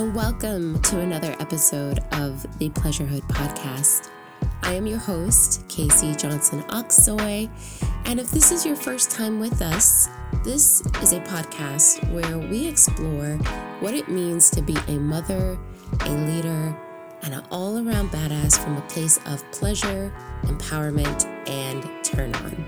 and welcome to another episode of the Pleasurehood Podcast. I am your host, Casey Johnson Aksoy, and if this is your first time with us, this is a podcast where we explore what it means to be a mother, a leader, and an all around badass from a place of pleasure, empowerment, and turn on.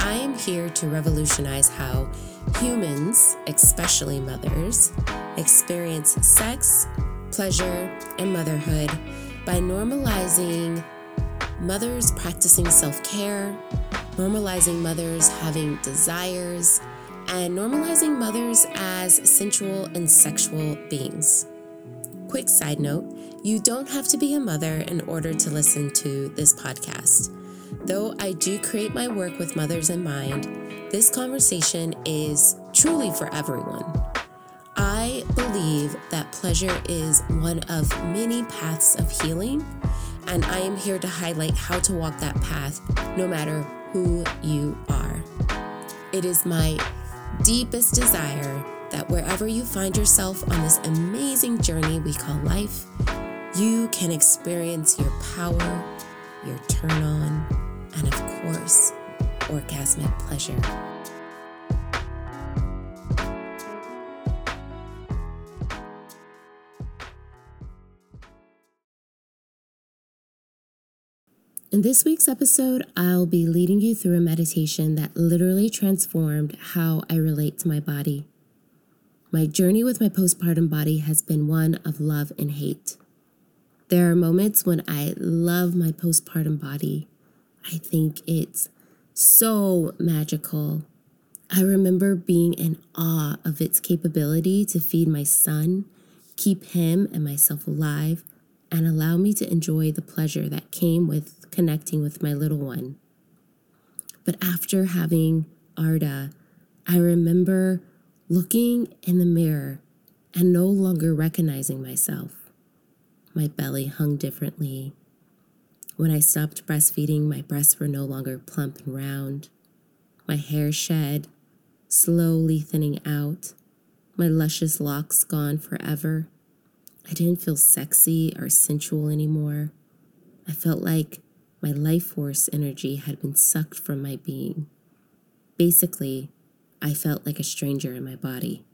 I am here to revolutionize how humans, especially mothers, experience sex, pleasure, and motherhood by normalizing mothers practicing self care, normalizing mothers having desires, and normalizing mothers as sensual and sexual beings. Quick side note you don't have to be a mother in order to listen to this podcast. Though I do create my work with mothers in mind, this conversation is truly for everyone. Believe that pleasure is one of many paths of healing, and I am here to highlight how to walk that path no matter who you are. It is my deepest desire that wherever you find yourself on this amazing journey we call life, you can experience your power, your turn on, and of course, orgasmic pleasure. In this week's episode, I'll be leading you through a meditation that literally transformed how I relate to my body. My journey with my postpartum body has been one of love and hate. There are moments when I love my postpartum body. I think it's so magical. I remember being in awe of its capability to feed my son, keep him and myself alive, and allow me to enjoy the pleasure that came with connecting with my little one. But after having Arda, I remember looking in the mirror and no longer recognizing myself. My belly hung differently. When I stopped breastfeeding, my breasts were no longer plump and round. My hair shed, slowly thinning out, my luscious locks gone forever. I didn't feel sexy or sensual anymore. I felt like my life force energy had been sucked from my being. Basically, I felt like a stranger in my body.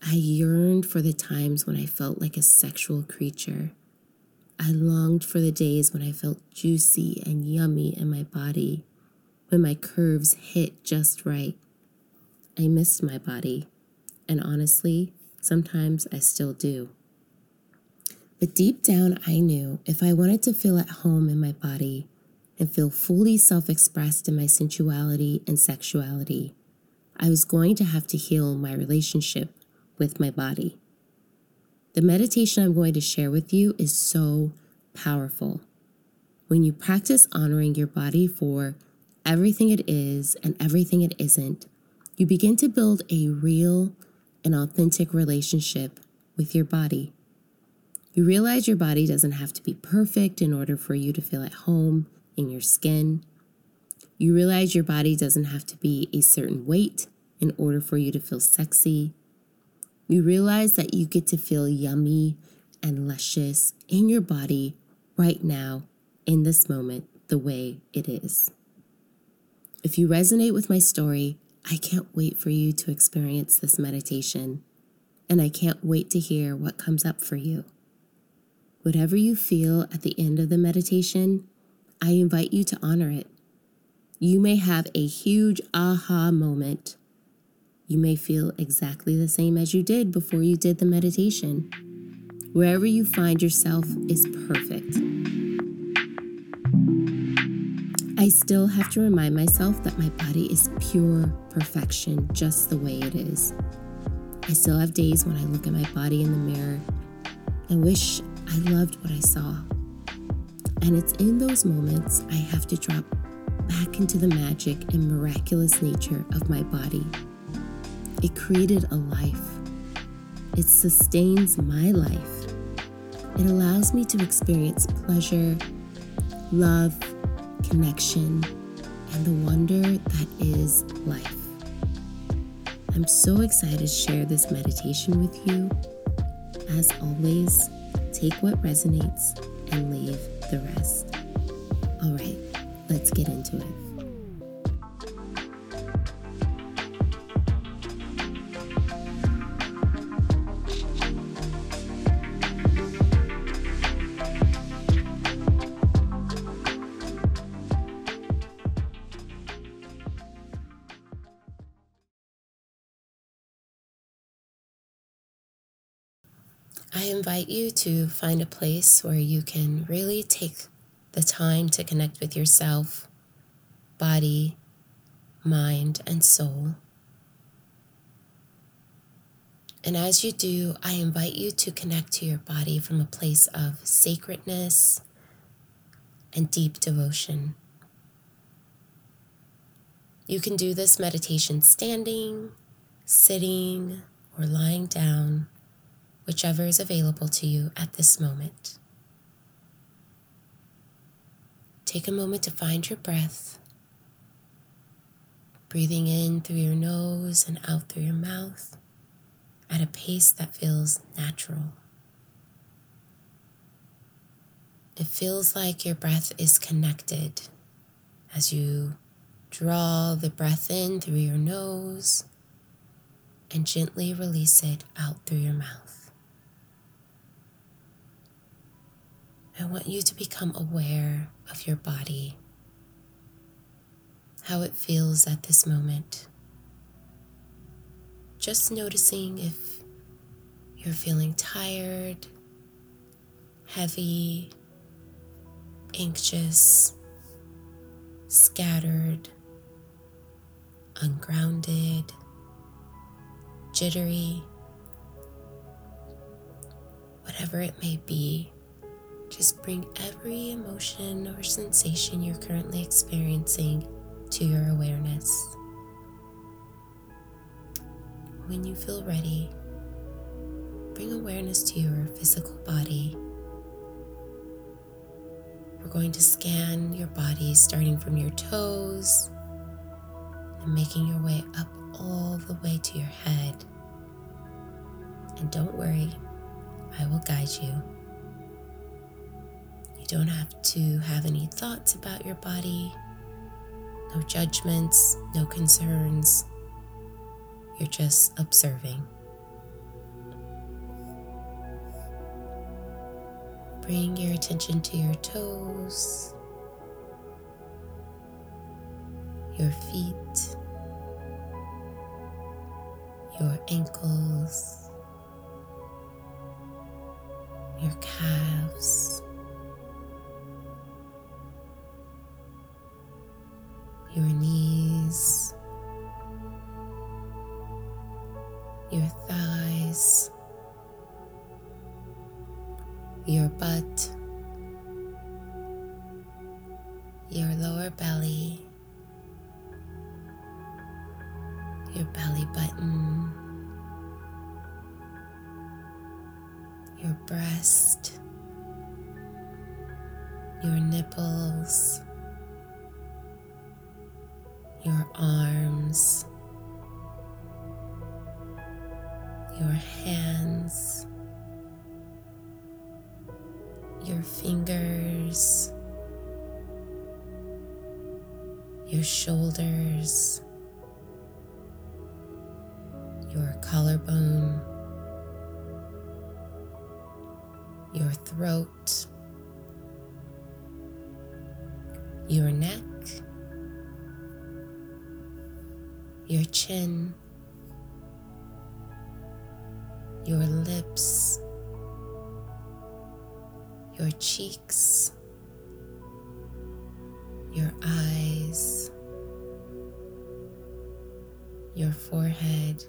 I yearned for the times when I felt like a sexual creature. I longed for the days when I felt juicy and yummy in my body, when my curves hit just right. I missed my body, and honestly, sometimes I still do. But deep down, I knew if I wanted to feel at home in my body and feel fully self expressed in my sensuality and sexuality, I was going to have to heal my relationship with my body. The meditation I'm going to share with you is so powerful. When you practice honoring your body for everything it is and everything it isn't, you begin to build a real and authentic relationship with your body. You realize your body doesn't have to be perfect in order for you to feel at home in your skin. You realize your body doesn't have to be a certain weight in order for you to feel sexy. You realize that you get to feel yummy and luscious in your body right now, in this moment, the way it is. If you resonate with my story, I can't wait for you to experience this meditation, and I can't wait to hear what comes up for you. Whatever you feel at the end of the meditation, I invite you to honor it. You may have a huge aha moment. You may feel exactly the same as you did before you did the meditation. Wherever you find yourself is perfect. I still have to remind myself that my body is pure perfection, just the way it is. I still have days when I look at my body in the mirror and wish I loved what I saw. And it's in those moments I have to drop back into the magic and miraculous nature of my body. It created a life, it sustains my life. It allows me to experience pleasure, love, connection, and the wonder that is life. I'm so excited to share this meditation with you as always, take what resonates and leave the rest. All right, let's get into it. Invite you to find a place where you can really take the time to connect with yourself, body, mind, and soul. And as you do, I invite you to connect to your body from a place of sacredness and deep devotion. You can do this meditation standing, sitting, or lying down whichever is available to you at this moment. Take a moment to find your breath, breathing in through your nose and out through your mouth at a pace that feels natural. It feels like your breath is connected as you draw the breath in through your nose and gently release it out through your mouth. I want you to become aware of your body, how it feels at this moment. Just noticing if you're feeling tired, heavy, anxious, scattered, ungrounded, jittery, whatever it may be. Just bring every emotion or sensation you're currently experiencing to your awareness. When you feel ready, bring awareness to your physical body. We're going to scan your body starting from your toes and making your way up all the way to your head. And don't worry, I will guide you don't have to have any thoughts about your body, no judgments, no concerns. You're just observing. Bring your attention to your toes, your feet, your ankles, your calves. Your knees, your thighs, your butt, your hands, your fingers, your shoulders, your cheeks, your eyes, your forehead,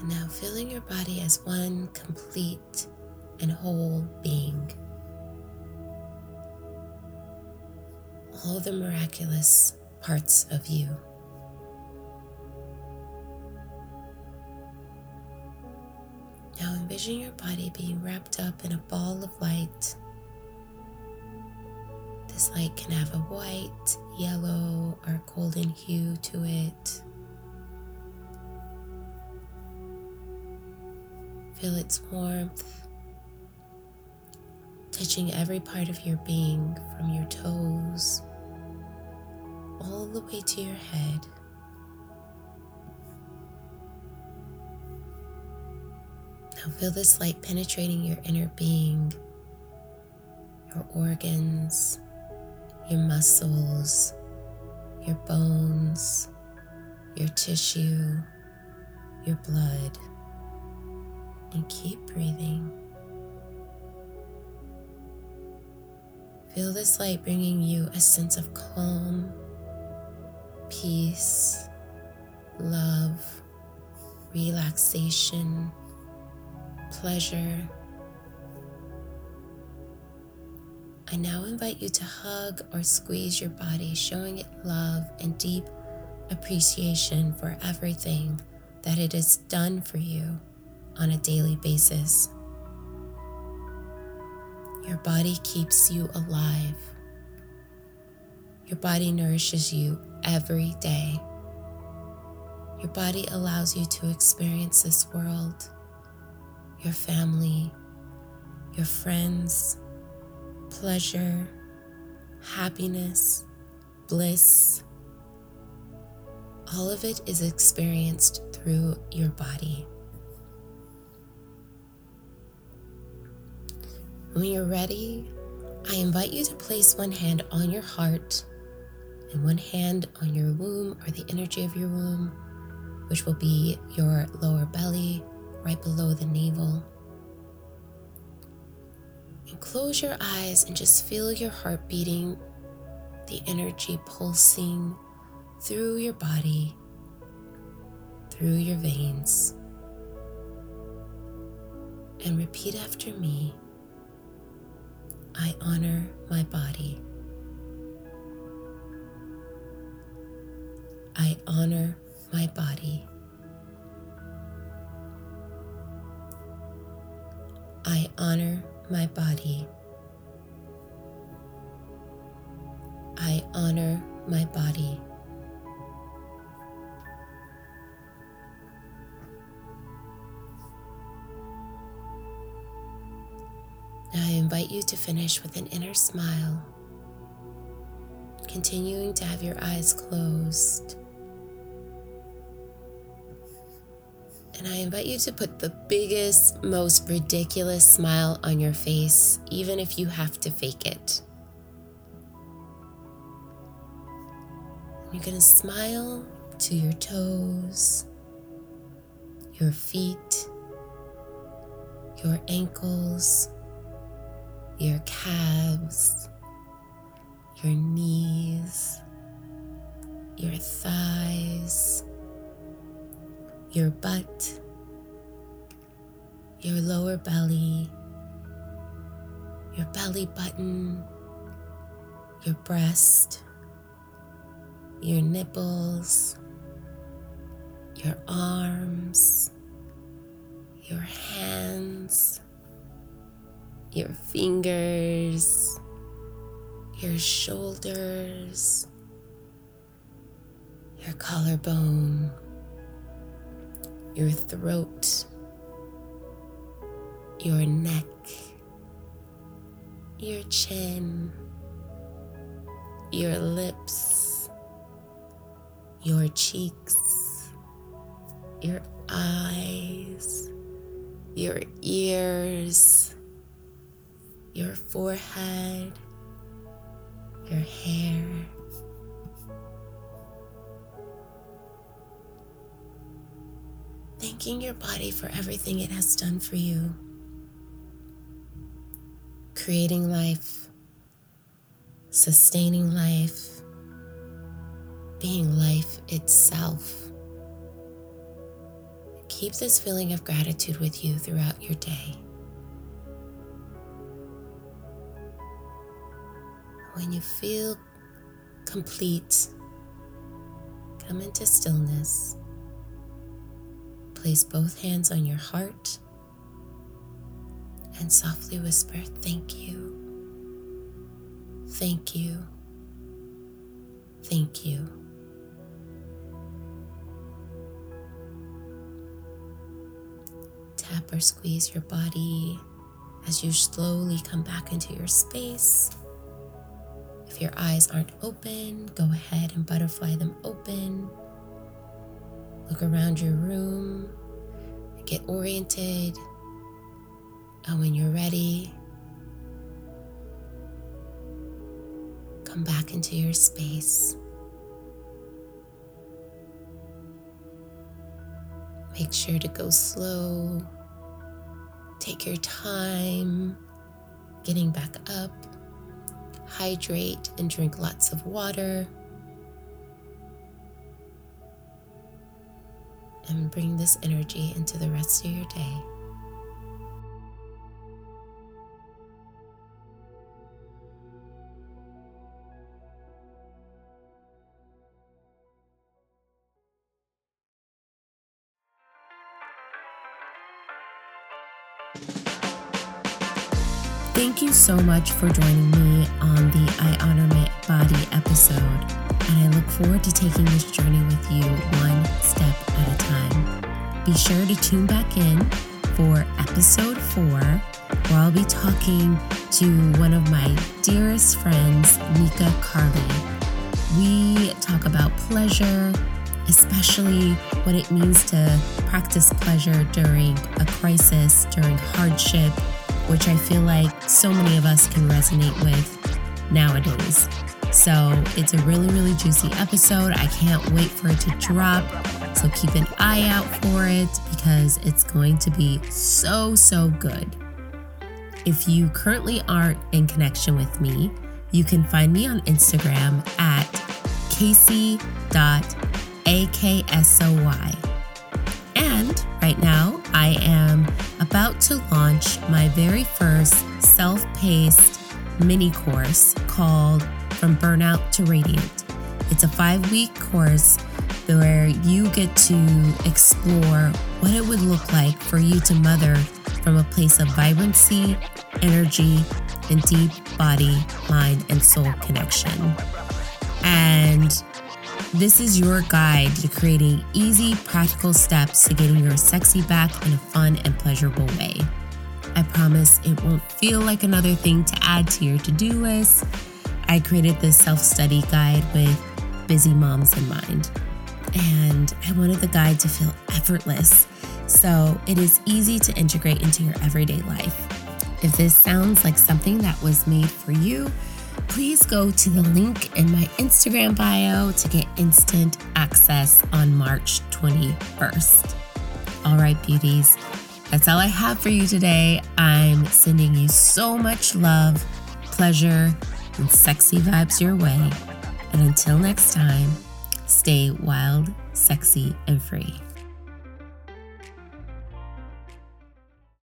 And now filling your body as one complete and whole being. All the miraculous parts of you. Now envision your body being wrapped up in a ball of light. This light can have a white, yellow, or golden hue to it. Feel its warmth touching every part of your being from your toes all the way to your head. Now feel this light penetrating your inner being, your organs, your muscles, your bones, your tissue, your blood. And keep breathing. Feel this light bringing you a sense of calm, peace, love, relaxation pleasure. I now invite you to hug or squeeze your body, showing it love and deep appreciation for everything that it has done for you on a daily basis. Your body keeps you alive. Your body nourishes you every day. Your body allows you to experience this world your family, your friends, pleasure, happiness, bliss. All of it is experienced through your body. When you're ready, I invite you to place one hand on your heart and one hand on your womb or the energy of your womb, which will be your lower belly right below the navel. And close your eyes and just feel your heart beating, the energy pulsing through your body, through your veins. And repeat after me I honor my body. I honor my body. I honor my body. I honor my body. Invite you to finish with an inner smile, continuing to have your eyes closed. And I invite you to put the biggest, most ridiculous smile on your face, even if you have to fake it. You're going to smile to your toes, your feet, your ankles, your calves, your knees, your thighs your butt, your lower belly, your belly button, your breast, your nipples, your arms, your hands, your fingers, your shoulders, your collarbone your throat, your neck, your chin, your lips, your cheeks, your eyes, your ears, your forehead, your hair thanking your body for everything it has done for you. Creating life, sustaining life, being life itself. Keep this feeling of gratitude with you throughout your day. When you feel complete, come into stillness. Place both hands on your heart and softly whisper, Thank you. Thank you. Thank you. Tap or squeeze your body as you slowly come back into your space. If your eyes aren't open, go ahead and butterfly them open. Look around your room, get oriented, and when you're ready, come back into your space. Make sure to go slow. Take your time getting back up. Hydrate and drink lots of water. And bring this energy into the rest of your day. Thank you so much for joining me on the I Honor My Body episode, and I look forward to taking this journey with you one step at a time. Be sure to tune back in for episode four, where I'll be talking to one of my dearest friends, Nika Carly. We talk about pleasure, especially what it means to practice pleasure during a crisis, during hardship, which I feel like so many of us can resonate with nowadays. So it's a really, really juicy episode. I can't wait for it to drop. So keep an eye out for it because it's going to be so, so good. If you currently aren't in connection with me, you can find me on Instagram at casey.akssoy. And right now, I am about to launch my very first self paced mini course called From Burnout to Radiant. It's a five week course where you get to explore what it would look like for you to mother from a place of vibrancy, energy, and deep body, mind, and soul connection. And this is your guide to creating easy, practical steps to getting your sexy back in a fun and pleasurable way. I promise it won't feel like another thing to add to your to do list. I created this self study guide with busy moms in mind, and I wanted the guide to feel effortless so it is easy to integrate into your everyday life. If this sounds like something that was made for you, please go to the link in my Instagram bio to get instant access on March 21st. All right, beauties, that's all I have for you today. I'm sending you so much love, pleasure, and sexy vibes your way. And until next time, stay wild, sexy, and free.